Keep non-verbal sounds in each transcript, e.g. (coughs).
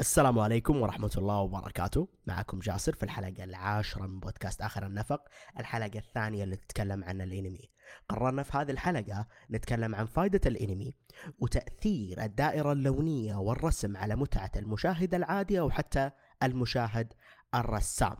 السلام عليكم ورحمة الله وبركاته. معكم جاسر في الحلقة العاشرة من بودكاست آخر النفق الحلقة الثانية اللي تتكلم عن الأنمي. قررنا في هذه الحلقة نتكلم عن فائدة الأنمي وتأثير الدائرة اللونية والرسم على متعة المشاهد العادي أو حتى المشاهد الرسام.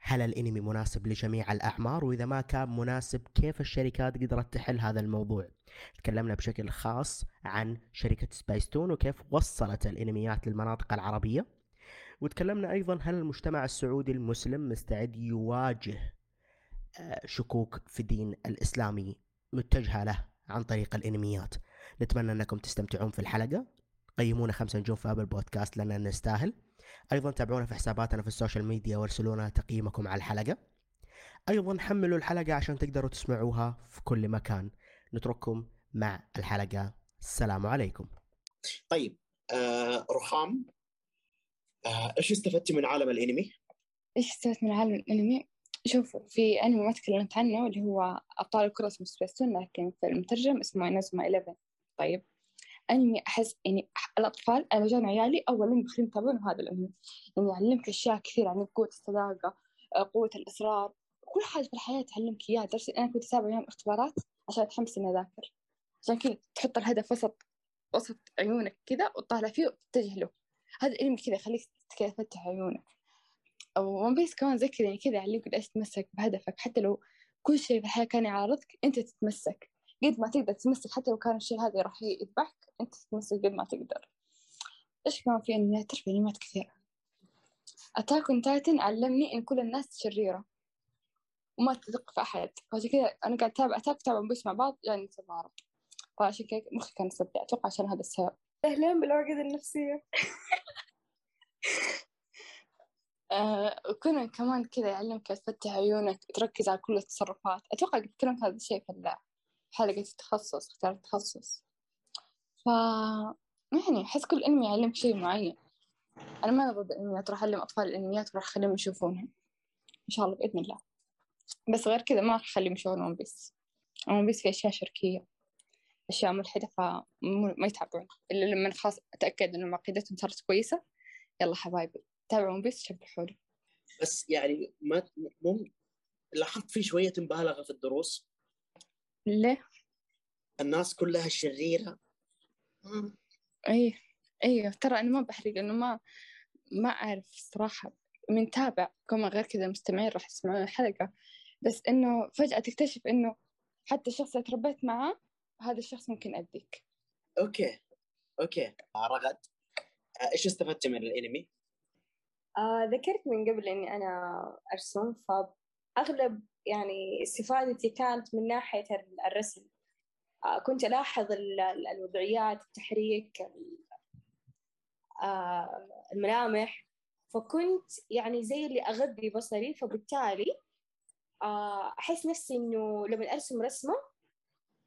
هل الإنمي مناسب لجميع الأعمار؟ وإذا ما كان مناسب كيف الشركات قدرت تحل هذا الموضوع؟ تكلمنا بشكل خاص عن شركة سبايستون وكيف وصلت الإنميات للمناطق العربية. وتكلمنا أيضا هل المجتمع السعودي المسلم مستعد يواجه آه، شكوك في الدين الإسلامي متجهة له عن طريق الإنميات؟ نتمنى أنكم تستمتعون في الحلقة. قيمونا خمسة نجوم في Apple Podcast لأن نستاهل. أيضا تابعونا في حساباتنا في ال social media وارسلونا تقييمكم على الحلقة. أيضا حملوا الحلقة عشان تقدروا تسمعوها في كل مكان. نترككم مع الحلقة. السلام عليكم. طيب آه رخام آه إيش استفدتي من عالم الأنمي؟ إيش استفدت من عالم الأنمي؟ شوفوا في أنمي ما تكلمت عنه اللي هو أبطال الكرة اسمه سبيستون لكن في المترجم اسمه نزمة 11 طيب. انمي أحس يعني الأطفال أنا جانا عيالي اول انمي بخليهم يتابعون هذا الأنمي. يعني يعلمك أشياء كثير عن قوة الصداقة قوة الإصرار. كل حاجة في الحياة تعلمك إياها. درس أنا كنت اتابع يوم اختبارات عشان أتحمس إني أذاكر. عشان كذا تحط الهدف وسط وسط عيونك كذا وتطالع فيه وتتجه له. هذا العلم كذا يخليك كذا تفتح عيونك. أو One Piece كمان زي كذا يعني كذا يعلمك قديش تتمسك بهدفك. حتى لو كل شيء في الحياة كان يعارضك أنت تتمسك. قد ما تقدر تتمسك حتى لو كان الشيء هذا راح يذبحك أنت تتمسك قد ما تقدر. إيش كمان في أنميات تعرف أنميات كثيرة. Attack Titan علمني إن كل الناس شريرة وما تثق في أحد. فعشان كذا أنا قاعد أتابع أتاك أتابع بس مع بعض يعني نتضارب فعشان كذا مخي كان يصدع. أتوقع عشان هذا السبب. أهلا بالعقد النفسية. (laughs) آه وكنا كمان كذا يعلمك تفتح عيونك تركز على كل التصرفات. أتوقع قد تكلمت هذا الشيء في حلقة التخصص اختار التخصص. ف يعني أحس كل أنمي يعلمك شيء معين. أنا ما ضد الأنميات راح أعلم أطفال الأنميات وراح أخليهم يشوفونها. إن شاء الله بإذن الله. بس غير كذا ما راح أخليهم يشوفون One Piece One Piece في أشياء شركية أشياء ملحدة فما يتابعون إلا لما خلاص أتأكد إنه عقيدتهم صارت كويسة يلا حبايبي. تابعوا بس شبحوا لي بس يعني ما مو لاحظت في شوية مبالغة في الدروس. ليه؟ الناس كلها شريرة. أي أيوه ترى أنا ما بحرق إنه ما ما أعرف الصراحة من تابع كمان غير كذا المستمعين راح يسمعون الحلقة. بس إنه فجأة تكتشف إنه حتى الشخص اللي تربيت معاه هذا الشخص ممكن أذيك أوكي. أوكي. رغد. إيش استفدت من الأنمي؟ آه ذكرت من قبل إني أنا أرسم فأغلب يعني استفادتي كانت من ناحية الرسم. آه كنت ألاحظ الوضعيات التحريك آه الملامح. فكنت يعني زي اللي أغذي بصري فبالتالي آه أحس نفسي إنه لما أرسم رسمة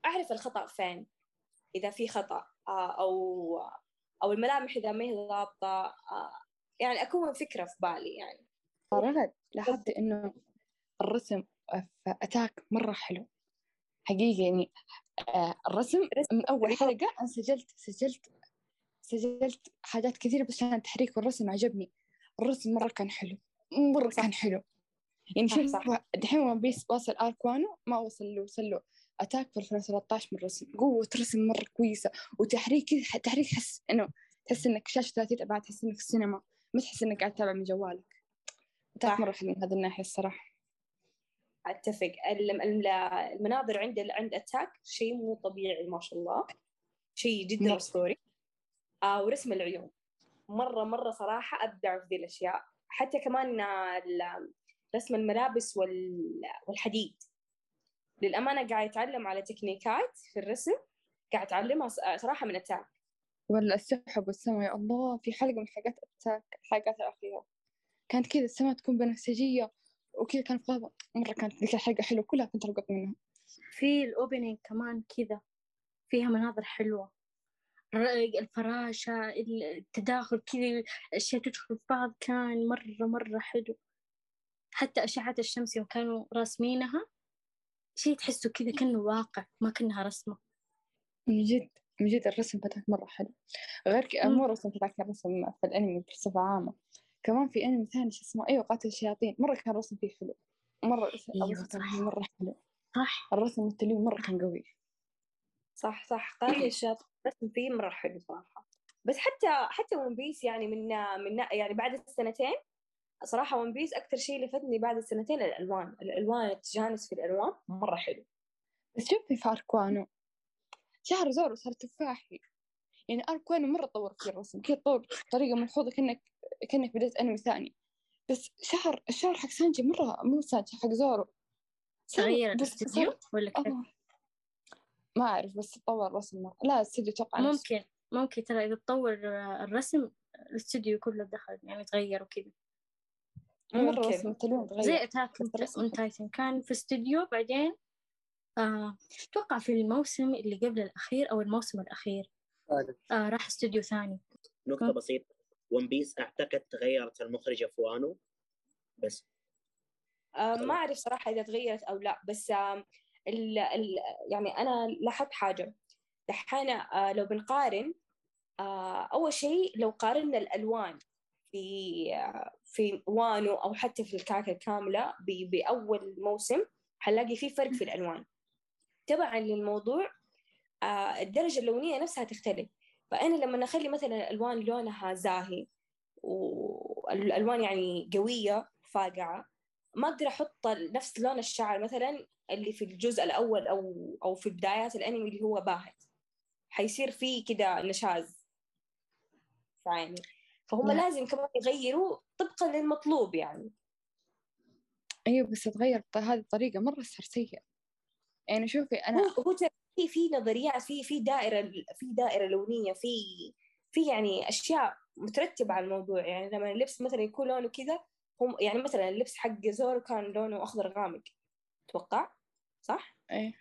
أعرف الخطأ فين. إذا في خطأ أو أو الملامح إذا ما هي ضابطة يعني أكون فكرة في بالي يعني. رغد لاحظت إنه الرسم في أتاك مرة حلو. حقيقة يعني آه الرسم من أول حلقة أنا سجلت سجلت سجلت حاجات كثيرة بس عشان التحريك والرسم عجبني. الرسم مرة كان حلو مرة كان حلو. يعني شوف دحين One Piece واصل arc Wano ما وصل له وصل له Attack في 2013 من الرسم. قوة رسم مرة كويسة وتحريك تحريك تحس إنه تحس إنك شاشة 3 ابعاد تحس إنك في السينما ما تحس إنك قاعد تتابع من جوالك. Attack مرة حلو من هذه الناحية الصراحة. أتفق. المناظر عند عند Attack شيء مو طبيعي ما شاء الله. شيء جدا أسطوري. آه ورسم العيون. مرة مرة صراحة أبدعوا في ذي الأشياء. حتى كمان رسم الملابس والحديد. للأمانة قاعد يتعلم على تكنيكات في الرسم. قاعد أتعلمها صراحة من أتاك ولا السحب والسماء. يا الله في حلقة من حلقات Attack الحلقات الأخيرة. كانت كذا السماء تكون بنفسجية. وكذا كان في غابة مرة كانت ذيك الحلقة حلوة كلها كنت ألقط منها. في الأوبننج كمان كذا فيها مناظر حلوة. الفراشة التداخل كذا أشياء تدخل في بعض كان مرة مرة حلو. حتى أشعة الشمس يوم كانوا راسمينها شيء تحسه كذا كأنه واقع ما كأنها رسمة. من جد من جد الرسم فتاك مرة حلو. غير. مو الرسم أتاك الرسم في الأنمي بصفة عامة. كمان في أنمي ثاني شو اسمه؟ أيوة قاتل الشياطين. مرة كان الرسم فيه حلو. مرة أيوة صح. مرة حلو. صح. الرسم والتلوين مرة كان قوي. صح صح. قاتل الشياطين الرسم فيه مرة حلو صراحة. بس حتى حتى ون بيس يعني من من يعني بعد السنتين صراحة ون بيس أكثر شيء لفتني بعد السنتين الألوان. الألوان التجانس في الألوان مرة حلو. بس شوفي في أركوانو شهر زورو صار تفاحي. يعني أركوانو مرة طور في الرسم. كذا طور؟ بطريقة ملحوظة كأنك كأنك بديت أنمي ثاني. بس شهر الشهر حق سانجي مرة مو سانجي حق زورو تغير بس الاستديو ولا كيف؟ آه. ما أعرف بس تطور رسم. مرة لا استديو توقع ممكن ممكن ترى إذا تطور الرسم الاستوديو كله دخل يعني تغير وكذا. مرة ممكن. رسم التلوين تغير. زي Attack on Titan كان في استوديو بعدين آه أتوقع في الموسم اللي قبل الأخير أو الموسم الأخير آه راح استوديو ثاني. نقطة م. بسيطة. ون بيس أعتقد تغيرت المخرجة في وانو بس. آه، ما أعرف صراحة إذا تغيرت أو لا بس آم، ال ال يعني أنا لاحظت حاجة. دحين آه، لو بنقارن آه، أول شيء لو قارنا الألوان في في وانو أو حتى في الكعكة الكاملة ب- بأول موسم حنلاقي في فرق في الألوان. تبعا للموضوع الدرجة اللونية نفسها تختلف. فأنا لما أخلي مثلا الألوان لونها زاهي والألوان يعني قوية فاقعة ما أقدر أحط نفس لون الشعر مثلا اللي في الجزء الأول أو أو في بدايات الأنمي اللي هو باهت. حيصير فيه كده نشاز. في عيني فهم لا. لازم كمان يغيروا طبقا للمطلوب يعني. أيوة بس تغير بهذه الطريقة مرة سرسية يعني شوفي هو أنا هو ترى في في نظريات في في دائرة في دائرة لونية في في يعني أشياء مترتبة على الموضوع. يعني لما اللبس مثلا يكون لونه كذا هم يعني مثلا اللبس حق زورو كان لونه أخضر غامق أتوقع صح؟ إيه.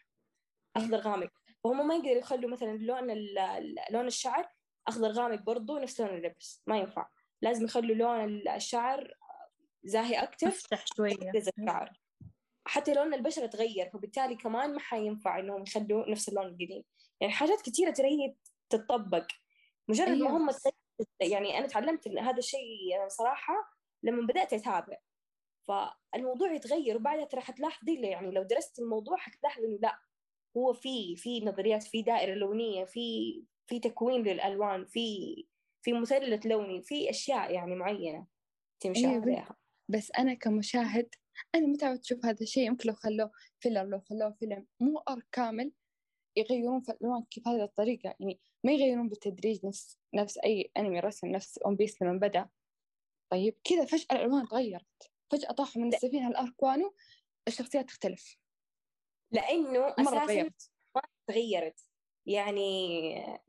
أخضر غامق. فهم ما يقدروا يخلوا مثلا لون لون الشعر أخضر غامق برضو نفس لون اللبس. ما ينفع. لازم يخلوا لون ال- الشعر زاهي أكتر افتح شوية. يركز الشعر. حتى لون البشرة تغير فبالتالي كمان ما حينفع إنهم يخلوا نفس اللون القديم. يعني حاجات كثيرة ترى هي تتطبق. مجرد أيوة. ما هم يعني أنا تعلمت إن هذا الشيء صراحة لما بدأت أتابع فالموضوع يتغير. وبعدها ترى حتلاحظي يعني لو درست الموضوع حتلاحظي إنه لا هو في في نظريات في دائرة لونية في في تكوين للألوان في في مثلث لوني في أشياء يعني معينة تمشي أيوة. عليها. بس أنا كمشاهد أنا متعود أشوف هذا الشيء؟ يمكن لو خلوه filler لو خلوه فيلم مو arc كامل يغيرون في الألوان كيف هذه الطريقة. يعني ما يغيرون بالتدريج نفس نفس أي أنمي رسم نفس ون بيس لما بدأ. طيب كذا فجأة الألوان تغيرت. فجأة طاحوا من السفينة الأركوانو الشخصيات تختلف. لأنه مرة أساسا تغيرت. تغيرت. يعني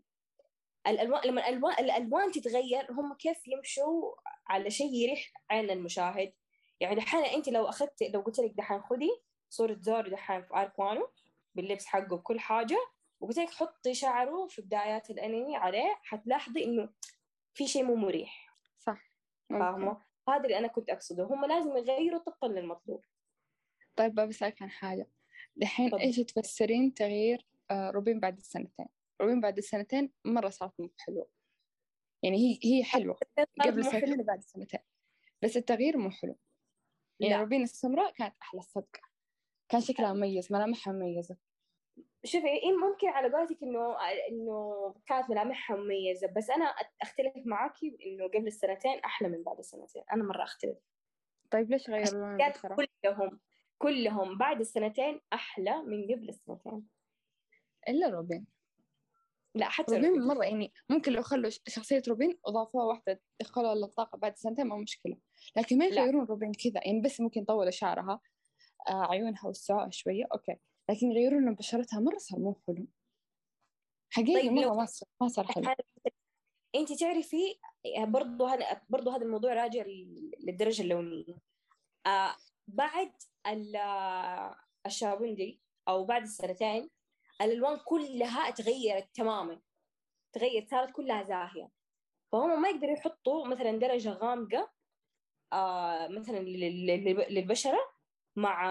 الألوان لما الألوان الألوان تتغير هم كيف يمشوا على شيء يريح عين المشاهد. يعني دحين أنت لو أخذت لو قلت لك دحين خذي صورة زورو دحين في اركوانو باللبس حقه بكل حاجة وقلت لك حطي شعره في بدايات الانمي عليه حتلاحظي إنه في شيء مو مريح. صح. فاهمة؟ هذا اللي أنا كنت أقصده. هم لازم يغيروا طبقا للمطلوب. طيب بسألك عن حاجة. دحين. إيش تفسرين تغيير آه، روبين بعد السنتين؟ روبين بعد السنتين مرة صارت مو حلوة. يعني هي هي حلوة. قبل. السنتين وبعد السنتين بس التغيير مو حلو. يعني. روبين السمراء كانت أحلى الصدقة كان شكلها مميز ملامحها مميزة. شوفي إيه ممكن على قولتك إنه إنه كانت ملامحها مميزة بس أنا أختلف معاكي إنه قبل السنتين أحلى من بعد السنتين. أنا مرة أختلف. طيب ليش غيروا؟ كلهم كلهم بعد السنتين أحلى من قبل السنتين. إلا روبين. لا حتى روبين روبين. مرة يعني ممكن لو خلوا شخصية روبين وضافوها واحدة دخلوها للطاقة بعد سنتين ما مشكلة. لكن ما. يغيرون روبين كذا. يعني بس ممكن يطولوا شعرها. آه عيونها وسعوها شوية. أوكي. لكن يغيرون لون بشرتها مرة صار مو حلو. حقيقي طيب مرة ما صار ما صار حلو. أنت تعرفي برضو هذا برضو هذا الموضوع راجع لل- للدرجة اللونيه آه بعد ال- آه، الشابوندي أو بعد السنتين الألوان كلها تغيرت تماما. تغيرت صارت كلها زاهية. فهم ما يقدروا يحطوا مثلا درجة غامقة آه مثلا لل- لل- للبشرة مع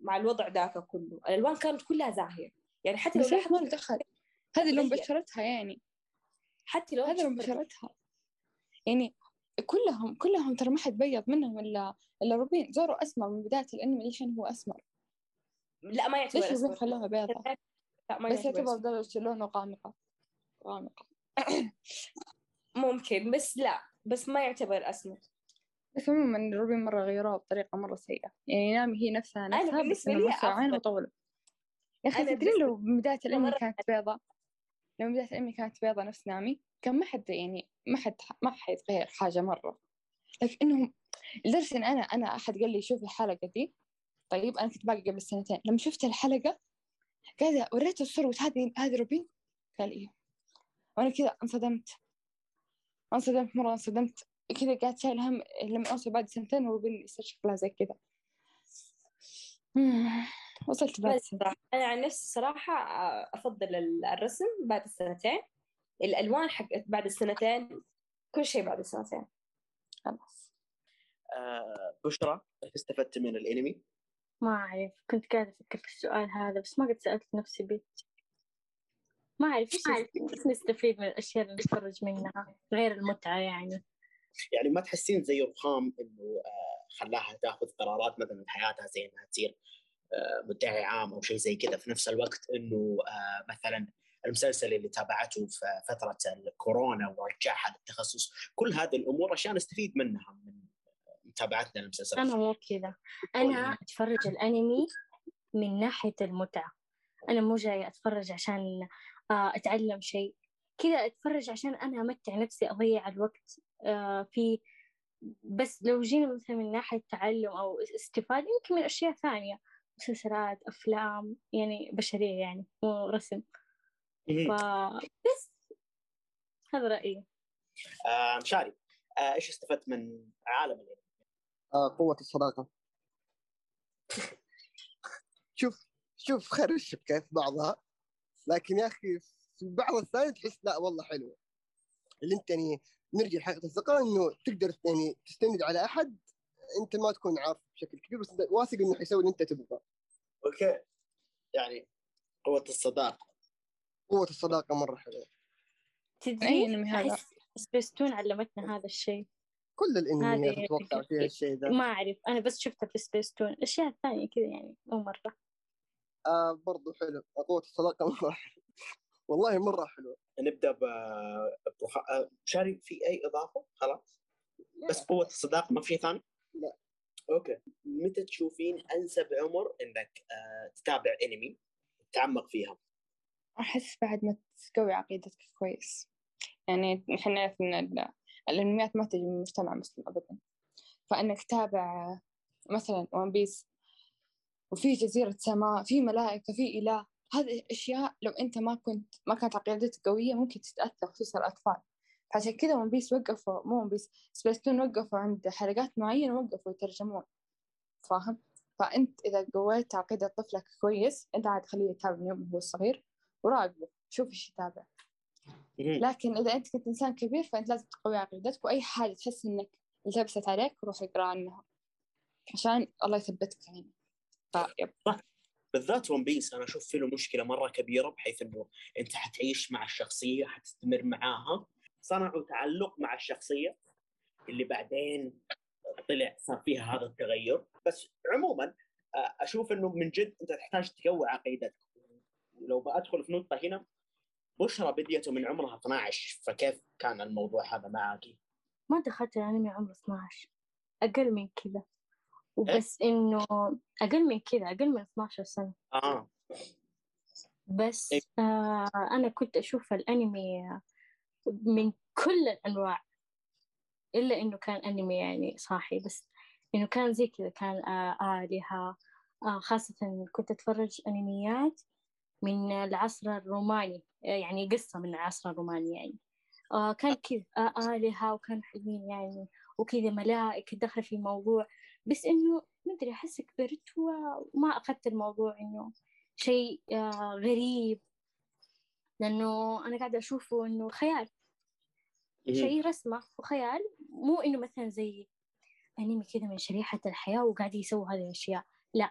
مع الوضع ذاك كله. الألوان كانت كلها زاهية. يعني حتى لو ما لاحظت له دخل هذه لون. بشرتها يعني. حتى لو هذا لون بشرتها. يعني كلهم كلهم ترى ما حد بيض منهم الا إلا روبين. زورو أسمر من بداية الأنمي. للحين هو أسمر؟ لا ما يعتبر ليش أسود. خلوها بيضة؟ لا ما بس يعتبر. درجة لونه غامقة. غامقة. ممكن بس لا. بس ما يعتبر اسود بس عموما روبين مرة غيروها بطريقة مرة سيئة. يعني نامي هي نفسها نفسها بس بالنسبة إنه لي مرسل عين أفضل. وطولة يا أخي أنا تدري بس- لو بداية الأنمي كانت بيضة؟ لو بداية الأنمي كانت بيضة نفس نامي كان ما حد يعني ما حد ما حيتغير حاجة مرة. لكن إنهم لدرجة إن أنا أنا أحد قال لي شوف الحلقة دي. طيب أنا كنت باقي قبل سنتين. لما شفت الحلقة قاعدة وريته الصورة هذه هذه روبين؟ قال إيه. وأنا كذا انصدمت. انصدمت مرة انصدمت. كذا قاعد شايل هم لما أوصل بعد سنتين وروبين يصير شكلها زي كذا (sighs) وصلت بعد بس سنتين. أنا عن نفسي صراحة آه، أفضل ال- الرسم بعد السنتين. الألوان حقت بعد السنتين كل شيء بعد السنتين. خلاص. آه بشرى إيش استفدت من الأنمي؟ ما أعرف كنت قاعدة أفكر في السؤال هذا بس ما قد سألت نفسي بيه ما أعرف. إيش نستفيد من الأشياء اللي نتفرج منها غير المتعة يعني؟ يعني ما تحسين زي رخام إنه آه خلاها تاخذ قرارات مثلا في حياتها زي إنها تصير آه مدعي عام أو شيء زي كذا. في نفس الوقت إنه آه مثلا المسلسل اللي تابعته في فترة الكورونا ورجعها للتخصص كل هذه الأمور اشياء نستفيد منها من متابعتنا للمسلسلات أنا مو كذا. أنا أتفرج الأنمي من ناحية المتعة. أنا مو جاية أتفرج عشان أتعلم شيء. كذا أتفرج عشان أنا أمتع نفسي أضيع الوقت. في بس لو جينا مثلا من ناحية تعلم أو استفادة يمكن من أشياء ثانية مسلسلات أفلام يعني بشرية يعني مو رسم. فبس هذا رأيي. آه مشاري آه إيش استفدت من عالم؟ آه قوة الصداقة. شوف شوف خرش كيف بعضها. لكن يا أخي في بعض الثاني تحس لا والله حلوة. اللي أنت يعني نرجع لحلقة الثقة إنه تقدر يعني تستند على أحد أنت ما تكون عارف بشكل كبير بس واثق إنه حيسوي اللي أنت تبغاه. أوكي. يعني قوة الصداقة. قوة الصداقة مرة حلوة. أي تدري أنمي هذا أحس سبيستون علمتنا هذا الشيء. كل الإنميات هذه- أتوقع فيها الشيء ذا. ما أعرف أنا بس شفتها في سبيستون الأشياء الثانية كذا يعني مو مرة. آه برضو حلو. قوة الصداقة مرة حلوة. والله مرة حلوة نبدأ ب آه، مشاري في أي إضافة؟ خلاص بس قوة الصداقة ما في ثاني؟ لا. okay متى تشوفين أنسب عمر إنك آه تتابع أنمي تتعمق فيها؟ أحس بعد ما تقوي عقيدتك كويس يعني نحن نعرف إن ال- الأنميات ما تجي من مجتمع مسلم أبدا فإنك تتابع مثلا ون بيس وفي جزيرة سماء في ملائكة في إله هذه أشياء لو أنت ما كنت ما كانت عقيدتك قوية ممكن تتأثر خصوصا الأطفال. فعشان كذا ون بيس وقفوا مو ون بيس سبيستون وقفوا عند حلقات معينة وقفوا يترجمون. فاهم؟ فأنت إذا قويت عقيدة طفلك كويس أنت عاد خليه يتابع من يوم هو صغير وراقبه شوف إيش يتابع. لكن إذا أنت كنت إنسان كبير فأنت لازم تقوي عقيدتك وأي حاجة تحس إنك التبست عليك روح اقرأ عنها. عشان الله يثبتك يعني. طيب بالذات ون بيس أنا أشوف فيه له مشكلة مرة كبيرة بحيث إنه أنت حتعيش مع الشخصية حتستمر معاها. صنعوا تعلق مع الشخصية اللي بعدين طلع صار فيها هذا التغير. بس عموما أشوف إنه من جد أنت تحتاج تقوي عقيدتك. لو بدخل في نقطة هنا بشرى بديته من عمرها 12 فكيف كان الموضوع هذا معك؟ ما دخلت الأنمي عمري 12 أقل من كذا. وبس إنه أقل من كذا أقل من 12 سنة. آه. بس إيه. آه أنا كنت أشوف الأنمي من كل الأنواع إلا إنه كان أنمي يعني صاحي. بس إنه كان زي كذا كان آه آلهة آه خاصة كنت أتفرج أنميات من العصر الروماني آه يعني قصة من العصر الروماني يعني. آه كان كذا آه آلهة وكانوا حلوين يعني وكذا ملائكة دخل في الموضوع. بس إنه مدري أحس كبرت وما أخذت الموضوع إنه شيء آه غريب. لأنه أنا قاعدة أشوفه إنه خيال. شيء رسمة وخيال مو إنه مثلا زي أنمي كذا من شريحة الحياة وقاعد يسوي هذه الأشياء. لا.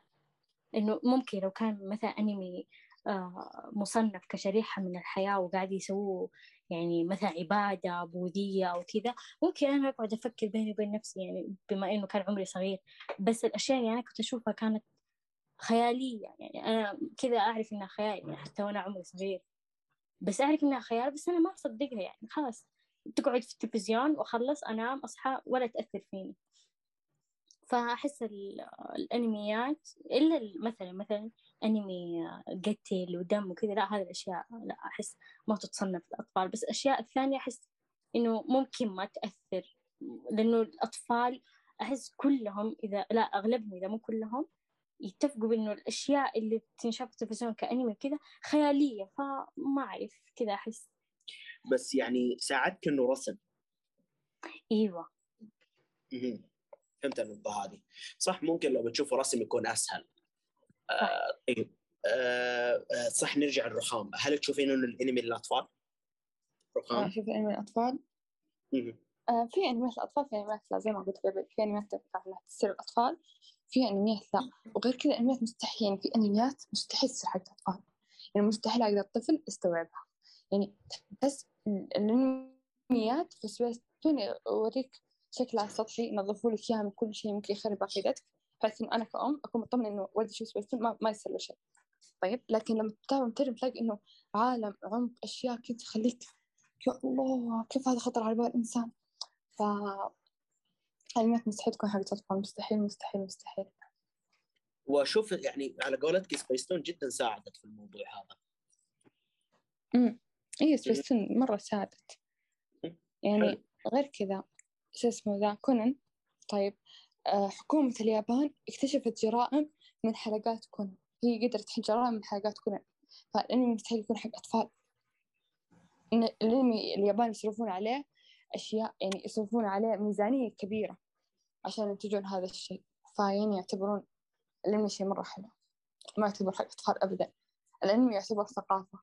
إنه ممكن لو كان مثلا أنمي آه، مصنف كشريحة من الحياة وقاعد يسووا يعني مثلا عبادة بوذية أو كذا ممكن أنا أقعد أفكر بيني وبين نفسي يعني بما إنه كان عمري صغير. بس الأشياء اللي أنا كنت أشوفها كانت خيالية يعني أنا كذا أعرف إنها خيال يعني حتى وأنا عمري صغير. بس أعرف إنها خيال بس أنا ما أصدقها يعني خلاص. تقعد في التلفزيون وأخلص أنام أصحى ولا تأثر فيني. فأحس الأنميات إلا مثلا مثلا أنمي قتل ودم وكذا لا هذه الأشياء لا أحس ما تتصنف للأطفال. بس الأشياء الثانية أحس إنه ممكن ما تأثر لأنه الأطفال أحس كلهم إذا لا أغلبهم إذا مو كلهم يتفقوا بإنه الأشياء اللي تنشاف في التلفزيون كأنمي كذا خيالية فما أعرف كذا أحس. بس يعني ساعدك إنه رسم. أيوة. فهمت النقطة هذه. صح ممكن لو بتشوفوا رسم يكون أسهل. آه طيب. آه آه صح نرجع الرخام هل تشوفين إنه الأنمي للأطفال؟ رخام؟ آه شوف انمي الاطفال آه في أنميات الاطفال في أنميات لا زي ما قلت قبل في أنميات تصير الاطفال في أنميات لا. وغير كذا أنميات مستحيل يعني في أنميات مستحيل تصير حق الأطفال. يعني مستحيل حق الطفل يستوعبها. يعني بس الأنميات في سبيستون يوريك شكلها سطحي ينظفوا لك إياها من كل شيء ممكن يخرب عقيدتك. بحيث إنه أنا كأم أكون مطمنه إنه ولدي يشوف سبيستون ما, ما يصير له شيء. طيب؟ لكن لما تتابع مترجم تلاقي إنه عالم عمق أشياء كذا تخليك يا الله كيف هذا خطر على بال الإنسان؟ في كلمات مستحيل تكون حق اطفال مستحيل مستحيل مستحيل. وأشوف يعني على قولتك سبيستون جدا ساعدت في الموضوع هذا. امم اي سبيستون مرة ساعدت. يعني غير كذا. شو اسمه ذا كونن. طيب آه، حكومة اليابان اكتشفت جرائم من حلقات كونن. هي قدرت تحل جرائم من حلقات كونن. فالأنمي مستحيل يكون حق أطفال. إن الأنمي اليابان يصرفون عليه أشياء يعني يصرفون عليه ميزانية كبيرة عشان ينتجون هذا الشيء. فيعني يعتبرون الأنمي شيء مرة حلو. ما يعتبر حق أطفال أبدا. الأنمي يعتبر ثقافة.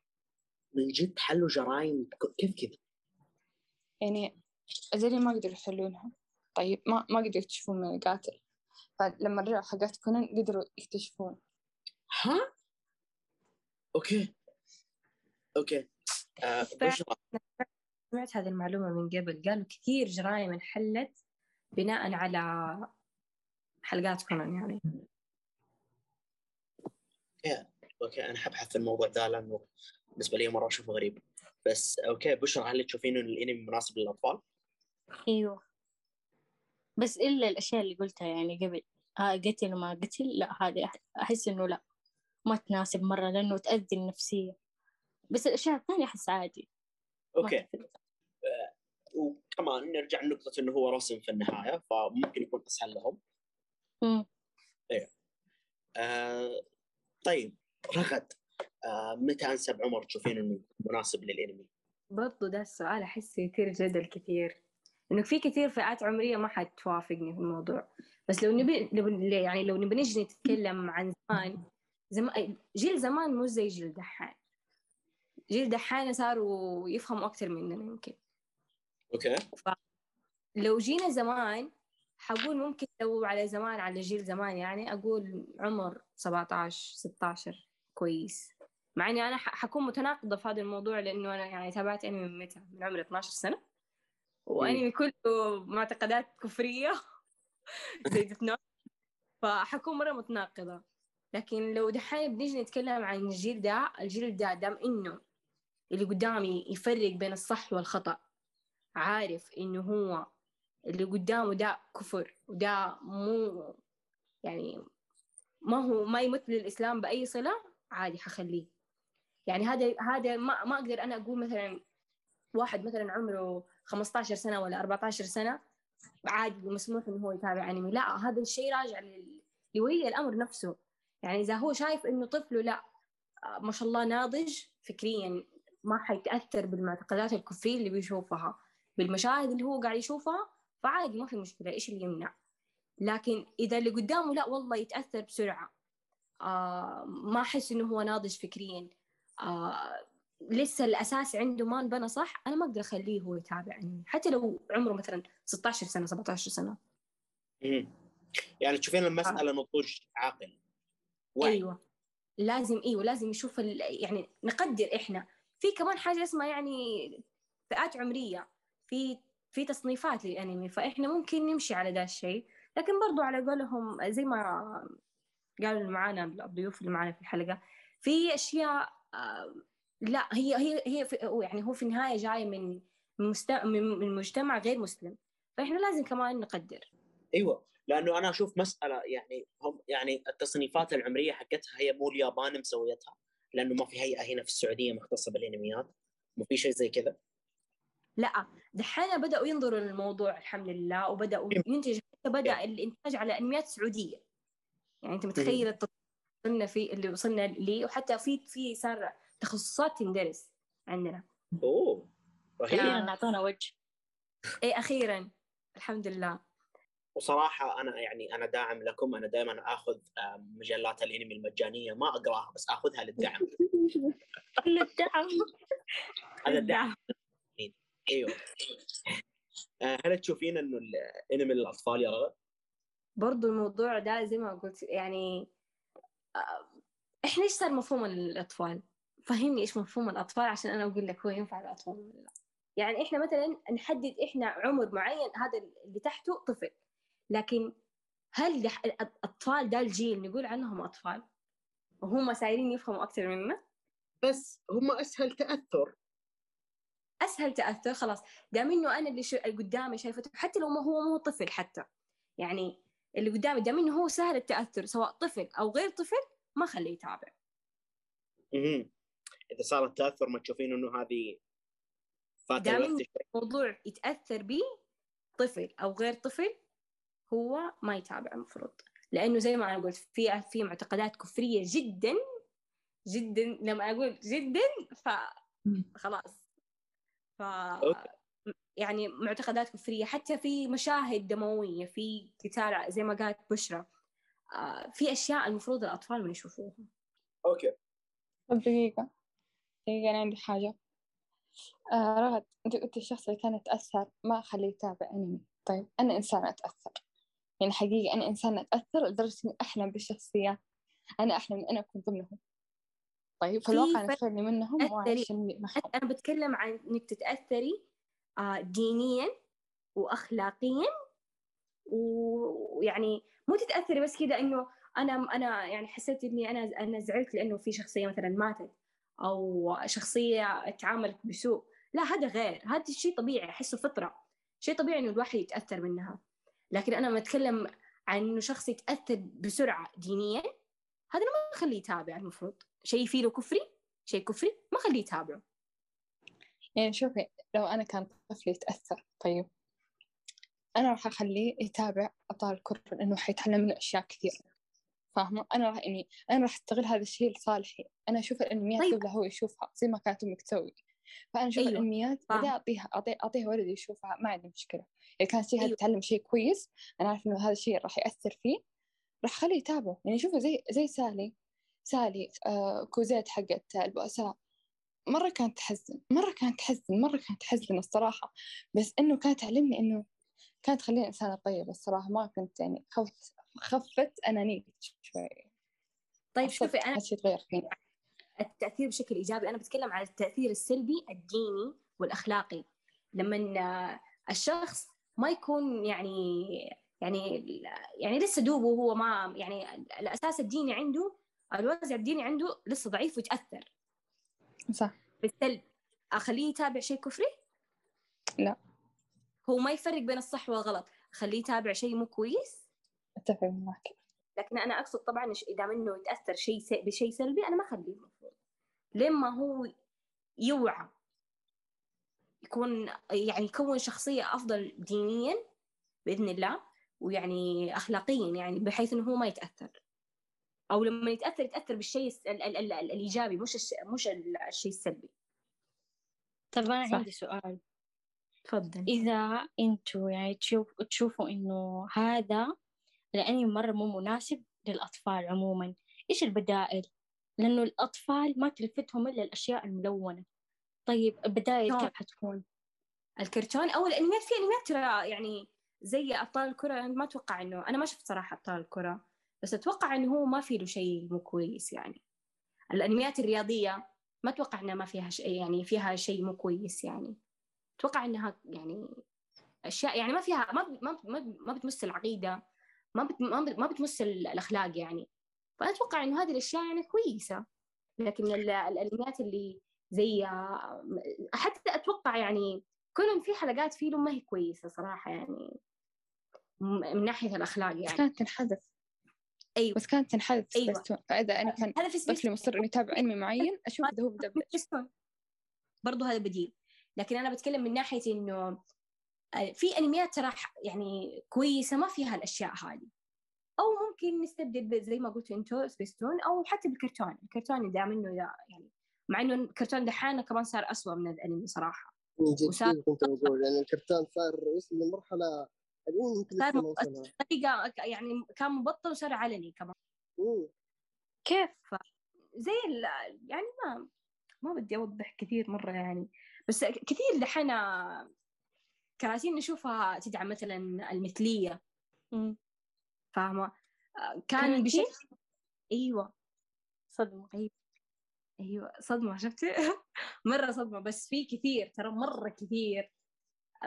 من جد حلوا جرائم كيف كذا؟ يعني أزلي ما قدروا يحلونها. طيب ما ما قدروا يكتشفون من القاتل. فلما رجعوا حقات كونان قدروا يكتشفون. ها؟ okay. okay. آه سمعت هذه المعلومة من قبل. قالوا كثير جرائم انحلت بناء على حلقات كونان يعني. okay okay أنا حبحث في الموضوع ده لأنه بالنسبة لي مرة أشوفه غريب. بس okay بشرى هل تشوفين ان الأنمي مناسب للأطفال؟ أيوه. بس إلا الأشياء اللي قلتها يعني قبل. آه قتل وما قتل لا هذه أحس إنه لا ما تناسب مرة لأنه تأذي النفسية. بس الأشياء الثانية أحس عادي. أوكي. آه وكمان نرجع لنقطة إنه هو رسم في النهاية فممكن يكون أسهل لهم. امم أيوه. آه طيب رغد. آه متى انسب عمر تشوفين إنه مناسب للإنمي؟ برضو ده السؤال احس يثير جدل كثير. إنه في كثير فئات عمرية ما حتوافقني في الموضوع. بس لو نبي لو يعني لو نبي نجي نتكلم عن زمان زمان جيل زمان مو زي جيل دحين. جيل دحين صاروا يفهموا أكثر مننا يمكن. أوكي. لو جينا زمان حقول ممكن لو على زمان على جيل زمان يعني أقول عمر 17 16 كويس. مع إني أنا حكون متناقضة في هذا الموضوع لأنه أنا يعني تابعت إنمي من متى؟ من عمري 12 سنة. وأنمي كله معتقدات كفرية (laughs) زي فحكون مرة متناقضة. لكن لو دحين بنيجي نتكلم عن الجيل ده الجيل ده دام إنه اللي قدامي يفرق بين الصح والخطأ عارف إنه هو اللي قدامه ده كفر وده مو يعني ما هو ما يمثل الاسلام بأي صلة عادي حخليه. يعني هذا هذا ما ما أقدر أنا أقول مثلا واحد مثلا عمره 15 سنة ولا 14 سنة عادي مسموح إنه هو يتابع أنمي. لا هذا الشيء راجع لولي الأمر نفسه. يعني إذا هو شايف إنه طفله لا ما شاء الله ناضج فكريا ما حيتأثر بالمعتقدات الكفريه اللي بيشوفها بالمشاهد اللي هو قاعد يشوفها فعادي ما في مشكلة. إيش اللي يمنع؟ لكن إذا اللي قدامه لا والله يتأثر بسرعة. آه ما أحس إنه هو ناضج فكريا. آه لسه الأساس عنده ما انبنى صح أنا ما أقدر أخليه هو يتابع انمي حتى لو عمره مثلا 16 سنة 17 سنة امم يعني تشوفين المسألة آه. نضوج عاقل وعي. أيوه لازم أيوه لازم يشوف. يعني نقدر إحنا في كمان حاجة اسمها يعني فئات عمرية في في تصنيفات للأنمي فإحنا ممكن نمشي على ذا الشيء لكن برضو على قولهم زي ما قالوا معانا الضيوف اللي معانا في الحلقة في أشياء آه، لا هي هي هي في يعني هو في النهاية جاي من مست... من مجتمع غير مسلم. فإحنا لازم كمان نقدر. إيوه لأنه أنا أشوف مسألة يعني هم يعني التصنيفات العمرية حقتها هي مو اليابان مسويتها لأنه ما في هيئة هنا في السعودية مختصة بالإنميات. مو في شيء زي كذا. لا دحين بدأوا ينظروا للموضوع الحمد لله وبدأوا ينتج حتى بدأ الإنتاج على أنميات سعودية. يعني أنت متخيل التطور وصلنا فيه اللي وصلنا ليه؟ وحتى في في صار تخصصات تندرس عندنا. أوه أخيرا أعطونا وجه. إيه أخيرا. الحمد لله. وصراحة أنا يعني أنا داعم لكم أنا دائما آخذ آه، مجلات الأنمي المجانية ما أقراها بس آخذها للدعم. (laughs) للدعم. هذا الدعم. أيوه. آه، هل تشوفين إنه الأنمي للأطفال يا رغد؟ برضو الموضوع ده زي ما قلت يعني آه، إحنا إيش صار مفهوم الأطفال؟ فهمني إيش مفهوم الأطفال عشان أنا أقول لك هو ينفع الاطفال ولا لا. يعني إحنا مثلا نحدد إحنا عمر معين هذا اللي تحته طفل. لكن هل الأطفال ده الجيل نقول عنهم أطفال؟ وهم سايرين يفهموا أكثر منا؟ بس هم أسهل تأثر. أسهل تأثر خلاص. دام إنه أنا اللي شو... قدامي شايفته حتى لو ما هو مو طفل حتى. يعني اللي قدامي دام إنه هو سهل التأثر سواء طفل أو غير طفل ما خليه يتابع. أها إذا صار التاثر ما تشوفين إنه هذه فات الموضوع يتأثر به طفل أو غير طفل هو ما يتابع المفروض. لأنه زي ما أنا قلت في في معتقدات كفرية جدا جدا لما أقول جدا فخلاص ف يعني معتقدات كفرية حتى في مشاهد دموية في قتال زي ما قالت بشرى. آه، في أشياء المفروض الأطفال ما يشوفوها. أوكي. طب دقيقة. دقيقة أنا عندي حاجة. آه رغد أنت قلت الشخص اللي كان يتأثر ما خليه يتابع أنمي. طيب أنا إنسانة أتأثر. يعني حقيقة أنا إنسانة أتأثر لدرجة إني أحلم بالشخصيات. أنا أحلم إني أنا أكون ضمنهم. طيب في الواقع أنا أتخيلني منهم أنا بتكلم عن إنك تتأثري آه، دينيا وأخلاقيا ويعني مو تتأثري بس كذا إنه أنا أنا يعني حسيت إني أنا أنا زعلت لأنه في شخصية مثلا ماتت. أو شخصية تعاملت بسوء. لا هذا غير. هذا شيء طبيعي. أحسه فطرة. شيء طبيعي إنه الواحد يتأثر منها. لكن أنا بتكلم عن إنه شخص يتأثر بسرعة دينيا هذا ما أخليه يتابع المفروض. شيء فيه له كفري شيء كفري ما أخليه يتابعه. يعني شوفي لو أنا كان طفل يتأثر طيب. أنا راح أخليه يتابع أبطال الكرة لأنه حيتعلم منه أشياء كثير فاهمة؟ أنا راح يعني أنا راح أستغل هذا الشيء لصالحي. أنا أشوف الأنميات طيب. قبل هو يشوفها زي ما كانت أمك تسوي فأنا أشوف أيوة. الأنميات بدي أعطيها أعطيها ولدي يشوفها ما عندي مشكلة. إذا كان شيء أيوة. تتعلم شيء كويس. أنا عارف إنه هذا الشيء راح يأثر فيه. راح خليه يتابعه. يعني شوفوا زي زي سالي. سالي آه كوزيت حقت البؤساء. مرة كانت تحزن. مرة كانت تحزن. مرة كانت تحزن الصراحة. بس إنه كانت تعلمني إنه كانت تخليني إنسانة طيبة الصراحة. ما كنت يعني خفت خفت أنانيتي شوي. طيب شوفي شيء تغير فيني. التأثير بشكل إيجابي أنا بتكلم عن التأثير السلبي الديني والأخلاقي. لما الشخص ما يكون يعني يعني يعني لسه دوبه هو ما يعني الأساس الديني عنده الوازع الديني عنده لسه ضعيف ويتأثر. صح. بالسلب أخليه يتابع شيء كفري؟ لا. هو ما يفرق بين الصح والغلط. أخليه يتابع شيء مو كويس؟ أتفق معك. لكن أنا أقصد طبعا إذا منه يتأثر شيء بشيء سلبي أنا ما أخليه المفروض. لما هو يوعى يكون يعني يكون شخصية أفضل دينيا بإذن الله ويعني اخلاقيا يعني بحيث إنه هو ما يتأثر. أو لما يتأثر يتأثر بالشيء ال ال ال الإيجابي مش الش مش الشيء السلبي. طب أنا عندي سؤال. تفضل. إذا أنتوا يعني تشوف تشوفوا إنه هذا الأنمي مرة مو مناسب للأطفال عموما. إيش البدائل؟ لأنه الأطفال ما تلفتهم إلا الأشياء الملونة. طيب البدائل كيف حتكون؟ الكرتون أو الأنميات في أنميات ترى يعني زي أبطال الكرة أنا ما أتوقع إنه أنا ما شفت صراحة أبطال الكرة بس أتوقع إنه هو ما في له شيء مو كويس يعني. الانميات الرياضية ما أتوقع إنها ما فيها شيء يعني فيها شيء مو كويس يعني. أتوقع إنها يعني أشياء يعني ما فيها ما ما ما, بتمس العقيدة. ما بت ما, بت ما بتمس ال- الأخلاق يعني. فانا أتوقع إنه هذه الأشياء يعني كويسة. لكن ال- الأنميات اللي زي حتى أتوقع يعني كل في حلقات فيه ما هي كويسة صراحة يعني. من ناحية الأخلاق بس يعني كانت تنحذف. أيوه. بس كانت تنحذف. أيوة. سبيستون فإذا أنا كان طفلي مصر إنه يتابع أنمي معين أشوف إذا هو (laughs) برضو هذا بديل. لكن أنا بتكلم من ناحية إنه في انميات ترى يعني كويسة ما فيها الاشياء هذه. أو ممكن نستبدل زي ما قلتوا أنتو سبيستون أو حتى بالكرتون. الكرتون دام إنه يعني مع إنه الكرتون دحين كمان صار أسوأ من الأنمي صراحة. جد وصار- كنت بقول يعني الكرتون صار وصل لمرحلة الان يمكن طريقة يعني كان مبطل وصار علني كمان. مم. كيف؟ زي ال يعني ما ما بدي أوضح كثير مرة يعني. بس كثير دحين كراتين نشوفها تدعم مثلا المثلية. فاهمة؟ آه، كان؟ بشكل أيوه. صدمة. أيوه. صدمة شفتي؟ (laughs) مرة صدمة بس في كثير ترى مرة كثير.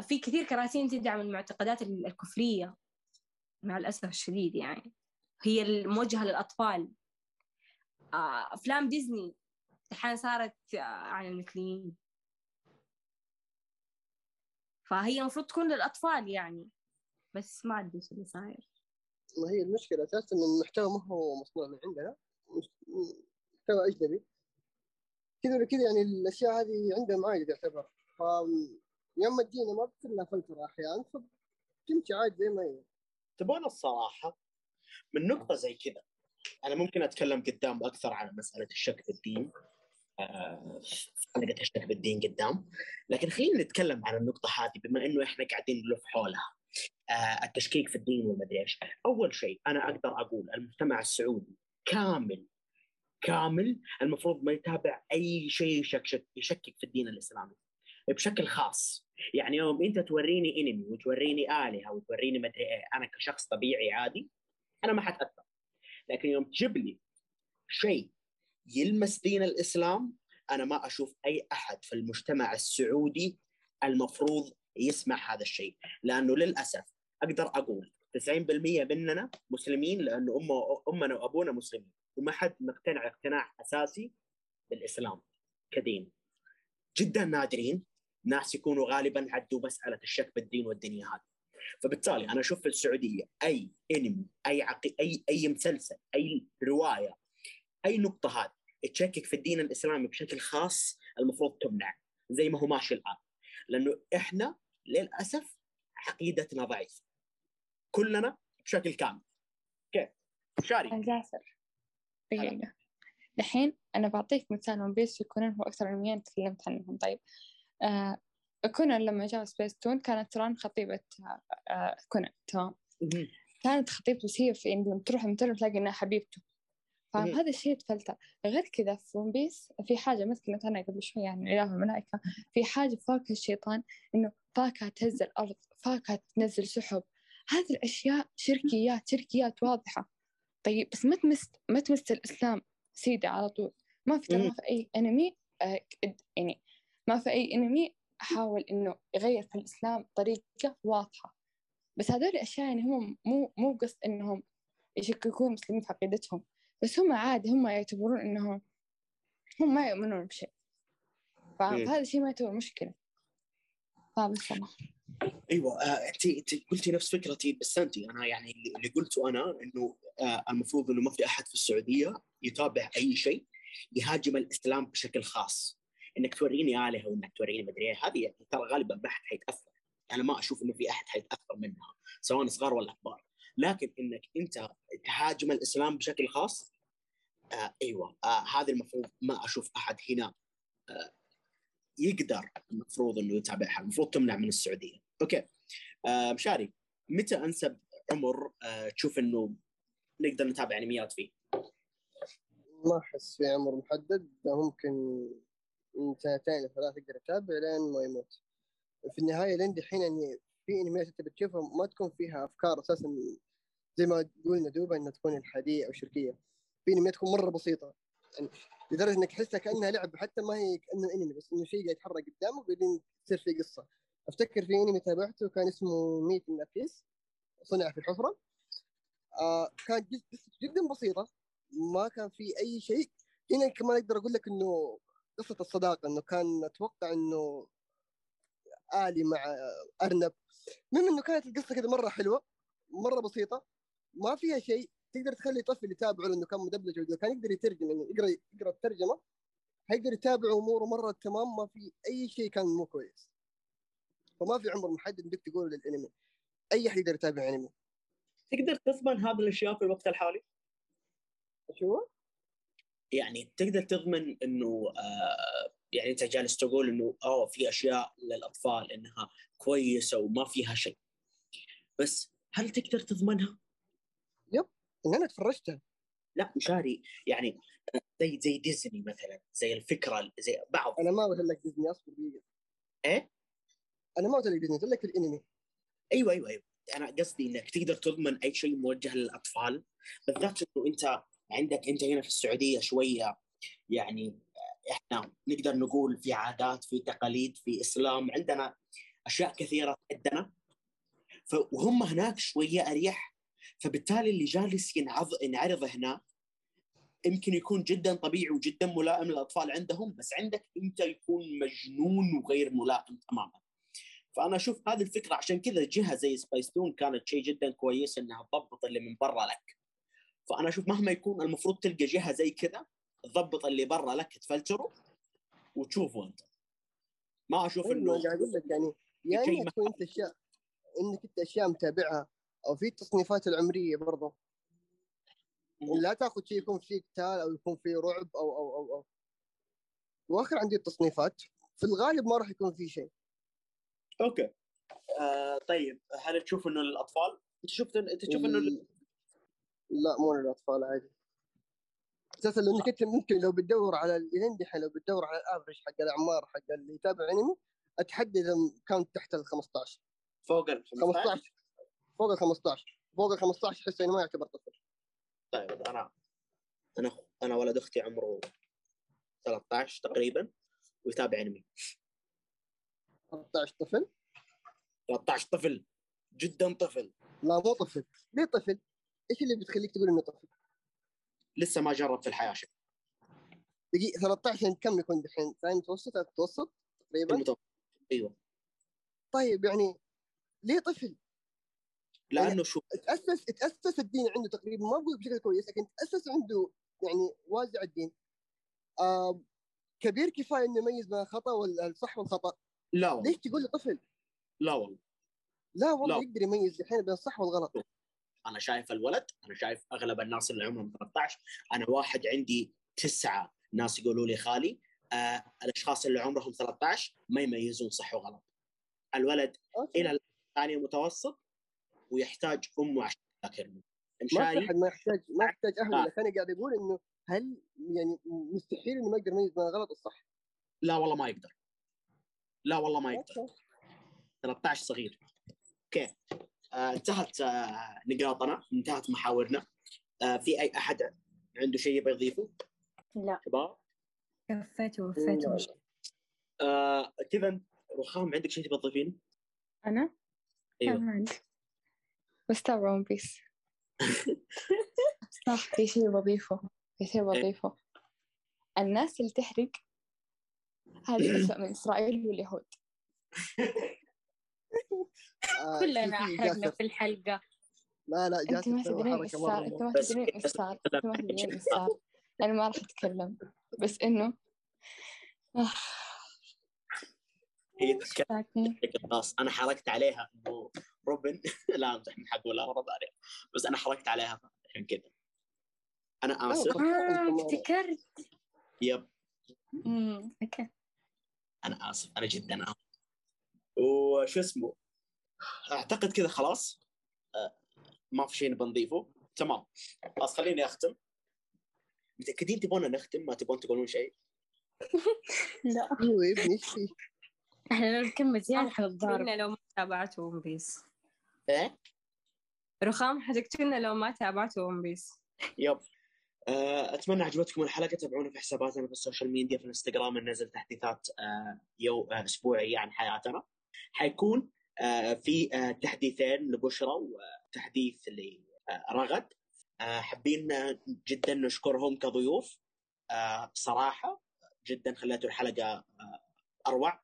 في كثير كراتين تدعم المعتقدات ال- الكفرية مع الأسف الشديد يعني. هي الموجهة للأطفال. آه، أفلام ديزني الحين صارت آه، عن المثليين. فهي المفروض تكون للأطفال يعني. بس ما أدري إيش اللي صاير. ما هي المشكلة أساسا إن المحتوى ما هو مصنوع من عندنا. محتوى أجنبي. كذا ولا كذا يعني الأشياء هذه عندهم عادي تعتبر. ف يوم ما تجينا ما بتصير لها فلتره أحيانا فتمشي عادي زي ما هي. تبون الصراحة من نقطة زي كذا أنا ممكن أتكلم قدام أكثر عن مسألة الشك في حلقه الشك بالدين قدام. لكن خلينا نتكلم عن النقطة هذه بما إنه إحنا قاعدين نلف حولها. آه، التشكيك في الدين والمدري إيش. أول شيء أنا أقدر أقول المجتمع السعودي كامل كامل المفروض ما يتابع أي شيء يشكك يشكك في الدين الإسلامي. بشكل خاص. يعني يوم أنت توريني إنمي وتوريني آلهة وتوريني مدري إيه أنا كشخص طبيعي عادي أنا ما حتأثر. لكن يوم تجيب لي شيء يلمس دين الإسلام أنا ما أشوف أي أحد في المجتمع السعودي المفروض يسمع هذا الشيء. لأنه للأسف أقدر أقول 90% مننا مسلمين لأنه أم أمنا وأبونا مسلمين وما حد مقتنع اقتناع أساسي بالإسلام كدين. جدا نادرين ناس يكونوا غالبا عدوا مسألة الشك بالدين والدنيا هذه. فبالتالي أنا أشوف في السعودية أي انمي أي عقي اي أي مسلسل أي رواية أي نقطة هذه تشكك في الدين الإسلامي بشكل خاص المفروض تمنع زي ما هو ماشي الآن. لأنه إحنا للأسف عقيدتنا ضعيفة. كلنا بشكل كامل. كيف شاري. جاسر الحين أنا بعطيك مثال ون بيس وكونان هو أكثر أنميين تكلمت عنهم. طيب. آه كونان لما جاء سبيس تون كانت تران خطيبة آه آه كونان تمام؟ كانت خطيبته هي في لما تروح المدرب تلاقي إنها حبيبته. فهذا الشيء تفلتر غير كذا في ون بيس في حاجة ما تكلمت عنها قبل شوي يعني إله الملائكة في حاجة فاكهة الشيطان إنه فاكهة تهز الأرض فاكهة تنزل سحب. هذه الأشياء شركيات شركيات واضحة. طيب بس ما تمس ما تمس الإسلام سيدة على طول. ما في ترى ما في أي أنمي آه يعني ما في أي أنمي حاول إنه يغير في الإسلام طريقة واضحة. بس هذول الأشياء يعني هم مو مو قصد إنهم يشككون المسلمين في عقيدتهم. بس هم عادي هم يعتبرون إنهم هم ما يؤمنون بشيء. مم. فهذا الشيء ما يعتبر مشكلة. فبس والله أيوه آه، أنت أنت قلتي نفس فكرتي بس أنت أنا يعني اللي قلته أنا إنه آه، المفروض إنه ما في أحد في السعودية يتابع أي شيء يهاجم الإسلام بشكل خاص. إنك توريني آلهة وإنك توريني مدري إيه هذه يعني ترى غالبا ما حد حيتأثر. أنا ما أشوف إنه في أحد حيتأثر منها سواء صغار ولا كبار. لكن إنك أنت تهاجم الإسلام بشكل خاص آه أيوه آه هذه المفروض ما أشوف أحد هنا آه يقدر المفروض إنه يتابعها المفروض تمنع من السعودية. أوكي. آه مشاري متى أنسب عمر آه تشوف إنه نقدر نتابع انميات فيه؟ ما أحس في عمر محدد ممكن من سنتين لثلاث تقدر تتابع لين ما يموت. في النهاية لين دحين يعني في أنميات أنت بتشوفها ما تكون فيها أفكار أساسا زي ما قلنا دوبا إنها تكون الحادية أو شركيه في انميات تكون مرة بسيطة. يعني لدرجة إنك تحسها كأنها لعبه حتى ما هي كأنه إنمي بس إنه شيء قاعد يتحرك قدامك وبعدين تصير في قصة. أفتكر في إنمي تابعته كان اسمه ميت نافيس صنع في الحفره آه كانت قص- قصته جدا بسيطة. ما كان في أي شيء. هنا كمان أقدر أقول لك إنه قصة الصداقة إنه كان أتوقع إنه آلي مع أرنب. المهم إنه كانت القصة كذا مرة حلوة مرة بسيطة. ما فيها شيء تقدر تخلي طفل يتابعه لأنه كان مدبلج وكذا، كان يقدر يترجم يعني يقرا يقرأ الترجمة حيقدر يتابع أموره مرة تمام ما في أي شيء كان مو كويس. فما في عمر محدد بدك تقول للأنمي. أي أحد يقدر يتابع أنمي. تقدر تضمن هذه الأشياء في الوقت الحالي؟ شو؟ يعني تقدر تضمن إنه آه يعني أنت جالس تقول إنه آه في أشياء للأطفال إنها كويسة وما فيها شيء. بس هل تقدر تضمنها؟ إن أنا تفرجتها لا مشاري يعني زي زي ديزني مثلا زي الفكرة زي بعض. أنا ما قلت لك ديزني أصبر دقيقة. إيه؟ أنا ما قلت لك ديزني قلت لك الأنمي. أيوه أيوه أيوه. أنا قصدي إنك تقدر تضمن أي شيء موجه للأطفال. بالذات إنه أنت عندك أنت هنا في السعودية شوية يعني إحنا نقدر نقول في عادات في تقاليد في إسلام عندنا أشياء كثيرة عندنا. وهم هناك شوية أريح فبالتالي اللي جالس ينعرض ينعرض هنا يمكن يكون جدا طبيعي وجدا ملائم للأطفال عندهم بس عندك أنت يكون مجنون وغير ملائم تماما. فأنا أشوف هذه الفكرة عشان كذا جهة زي سبايس تون كانت شيء جدا كويس إنها تضبط اللي من برا لك. فأنا أشوف مهما يكون المفروض تلقى جهة زي كذا تضبط اللي برا لك تفلتره وتشوفه أنت. ما أشوف إنه قاعد أقول لك يعني يا شيء إنك أنت اشياء إنك أنت أشياء متابعها. أو في التصنيفات العمرية برضه لا تأخذ شيء يكون فيه قتال أو يكون فيه رعب أو أو أو, أو. وآخر عندي التصنيفات في الغالب ما راح يكون فيه شيء. أوكي. آه طيب هل تشوف إنه للأطفال؟ أنت شفت أنت تشوف إنه لل- لا مو للأطفال عادي. أساسا لأنك أنت ممكن لو بتدور على الين دحين لو بتدور على الافرج حق الأعمار حق اللي يتابع أنمي أتحدى إذا كان تحت ال 15 فوق ال 15 15 فوق ال 15 فوق ال 15 احس إنه ما يعتبر طفل. طيب أنا أنا أنا ولد أختي عمره 13 تقريبا ويتابع أنمي. 13 طفل؟ 13 طفل. جدا طفل. لا مو طفل. ليه طفل؟ إيش اللي بتخليك تقول إنه طفل؟ لسه ما جرب في الحياة شيء. دقيقة 13 يعني كم يكون دحين؟ ثاني متوسط ثالث متوسط تقريبا؟ المتوسط. أيوه. طيب يعني ليه طفل؟ لأنه شو تأسس تأسس الدين عنده تقريبا ما بقول بشكل كويس لكن تأسس عنده يعني وازع الدين آه كبير كفاية إنه يميز بين الخطأ والصح والخطأ لا والله ليش تقول لي طفل؟ لا والله لا والله. يقدر يميز الحين بين الصح والغلط أنا شايف الولد أنا شايف أغلب الناس اللي عمرهم 13 أنا واحد عندي تسعة ناس يقولوا لي خالي آه الأشخاص اللي عمرهم 13 ما يميزون صح وغلط الولد أوكي. إلى ثاني متوسط ويحتاج امه عشان يذاكر ما احد ما يحتاج ما يحتاج اهله آه. لكن أنا قاعد أقول إنه هل يعني مستحيل إنه ما يقدر يميز بين الغلط والصح لا والله ما يقدر. لا والله ما يقدر. okay. 13 صغير. okay. آه انتهت آه نقاطنا انتهت محاورنا. آه في أي أحد عنده شيء يبغى يضيفه؟ لا. شباب؟ كفيت ووفيت. لا. ومشيت آه كذا رخام عندك شيء تبغى تضيفينه؟ أنا؟ أيوه. ما عندي. بس تابع ون بيس صح في شيء بضيفه في شيء بضيفه الناس اللي تحرق هذه (coughs) أسوأ من إسرائيل واليهود. آه كلنا أحرقنا. في الحلقة. لا لا أنت جاسر ما تدرين إيش حركه صار أنت مره ما بس تدرين إيش صار أنت ما تدرين إيش (laughs) صار. أنا ما راح أتكلم. بس إنه آه، هي تتكلم خاص أنا حركت عليها. انه روبن. (laughs) لا امزح من حق ولا مرض عليها بس أنا حركت عليها عشان كذا أنا آسف. آه افتكرت. يب. أمم، أوكي. أنا آسف. أنا جدا آسف. وشو اسمه؟ أعتقد كذا خلاص. آه، ما في شيء نبغى نضيفه تمام. خلاص خليني أختم. متأكدين تبغون نختم؟ ما تبغون تقولون شيء؟ (laughs) لا. أيوه يا ابني؟ إحنا لو نكمل زيادة حنتضارب. حتقتلنا لو ما تابعتوا One Piece إيه؟ رغد حتقتلنا لو ما تابعتوا One Piece yep. آه، أتمنى عجبتكم الحلقة. تابعونا في حساباتنا في ال social media في الإنستغرام. ننزل تحديثات آه، يو آه، أسبوعية عن حياتنا. حيكون في تحديثين لبشرى وتحديث لرغد. حابين جدا نشكرهم كضيوف. آه، صراحة جدا خليتوا الحلقة أروع.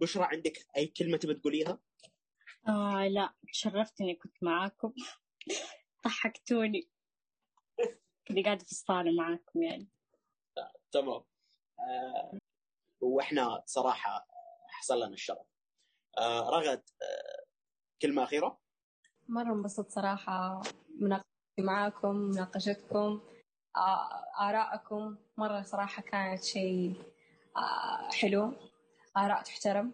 بشرى عندك أي كلمة تبي تقوليها؟ آه لا تشرفت إني كنت معاكم. (laughs) ضحكتوني. كنت قاعدة في الصالة معاكم يعني. تمام. آه، وإحنا صراحة حصل لنا الشرف. آه، رغد آه، كلمة أخيرة؟ مرة انبسطت صراحة مناقشتي معاكم مناقشتكم آه، آرائكم. مرة صراحة كانت شيء آه، حلو. آراء تحترم.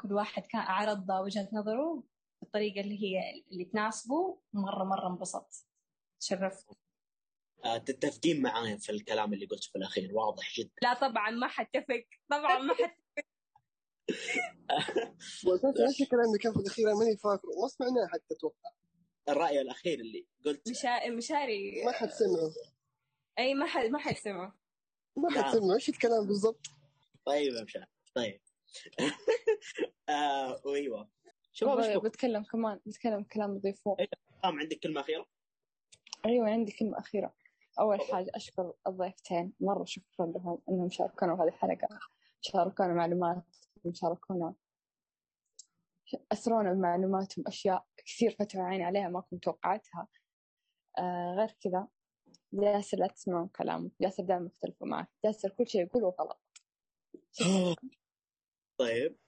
كل واحد كان عرض وجهة نظره بالطريقة اللي هي اللي تناسبه مرة مرة انبسطت. تشرفت آه، تتفقين معايا في الكلام اللي قلته في الأخير واضح جدا. لا طبعا ما حتفق. طبعا ما حتفق. واساسا إيش الكلام اللي كان في الأخير أنا ماني فاكره. ما سمعناه حتى أتوقع الرأي الأخير اللي قلت. مشا... مشاري. ما حد سمعه. أي ما حد ما حد سمعه. ما حد نعم. سمعه. إيش الكلام بالضبط؟ طيب يا مشان طيب. (laughs) آه وايوه شباب؟ بتكلم كمان بتكلم كلام ضيفوه قام عندك كلمة أخيرة؟ أيوة عندي كلمة أخيرة. أول حاجة أشكر الضيفتين. مرة شكرا لهم إنهم شاركونا بهذه الحلقة. شاركونا معلومات شاركونا أسرونا بمعلوماتهم أشياء كثير فتحوا عيني عليها ما كنت توقعتها. آه غير كذا ياسر لا تسمعون كلامه. ياسر دائما يختلفوا معك ياسر كل شيء يقوله غلط (laughs) طيب.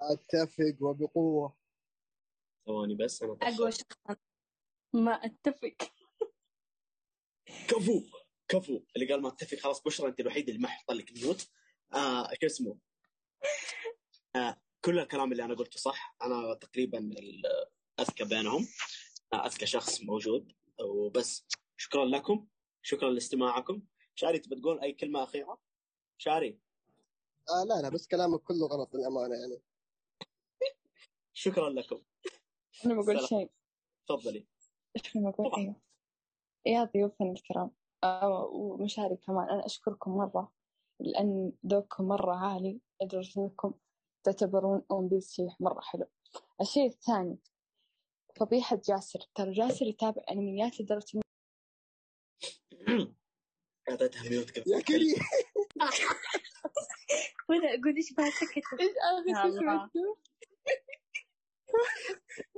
أتفق وبقوة. ثواني بس أنا أقوى. شخص. ما أتفق. كفو كفو. اللي قال ما أتفق خلاص بشرى أنت الوحيد اللي ما حط لك ميوت. آه شو اسمه؟ آه كل الكلام اللي أنا قلته صح. أنا تقريبا الاذكى بينهم. آه أذكى شخص موجود. وبس. شكرا لكم. شكرا لاستماعكم. شاري تبي تقول أي كلمة أخيرة؟ شاري. آه لا لا بس كلامك كله غلط للأمانة يعني. شكرا لكم. أنا بقول. شيء. تفضلي. إيش كنا بقول. إيه. يا ضيوفنا الكرام آه ومشاري كمان. أنا أشكركم مرة لأن ذوقكم مرة عالي. لدرجة إنكم تعتبرون أون بيس شيء مرة حلو. الشيء الثاني فضيحة جاسر. ترى جاسر يتابع أنميات لدرجة أعطيتها ميوت يا كريم. (laughs) ولا أقول إيش بها سكت. إيش آخر يا شيء الله. سمعته؟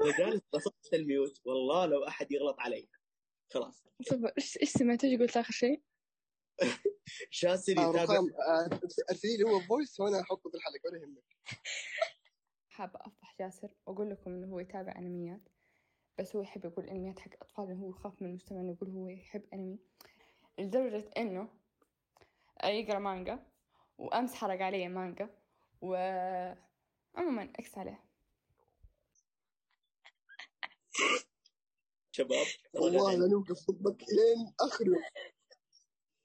أنا جالس بصفت ال mute. والله لو أحد يغلط علي. خلاص. صبر إيش إيش سمعت إيش قلت آخر شيء؟ (laughs) جاسر آه يتابع رقم آه، أرسلي لي هو voice وأنا أحطه في الحلقة ولا يهمك. حابة أفضح جاسر وأقول لكم إنه هو يتابع أنميات بس هو يحب يقول أنميات حق أطفال لأنه هو يخاف من المجتمع إنه يقول هو يحب أنمي. لدرجة إنه يقرأ مانجا. وأمس حرق علي مانجا. و عموما إكس عليه. (laughs) شباب والله لا نوقف ضدك لين آخر يوم.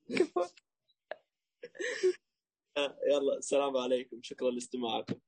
(laughs) آه، يلا السلام عليكم. شكرا لاستماعكم.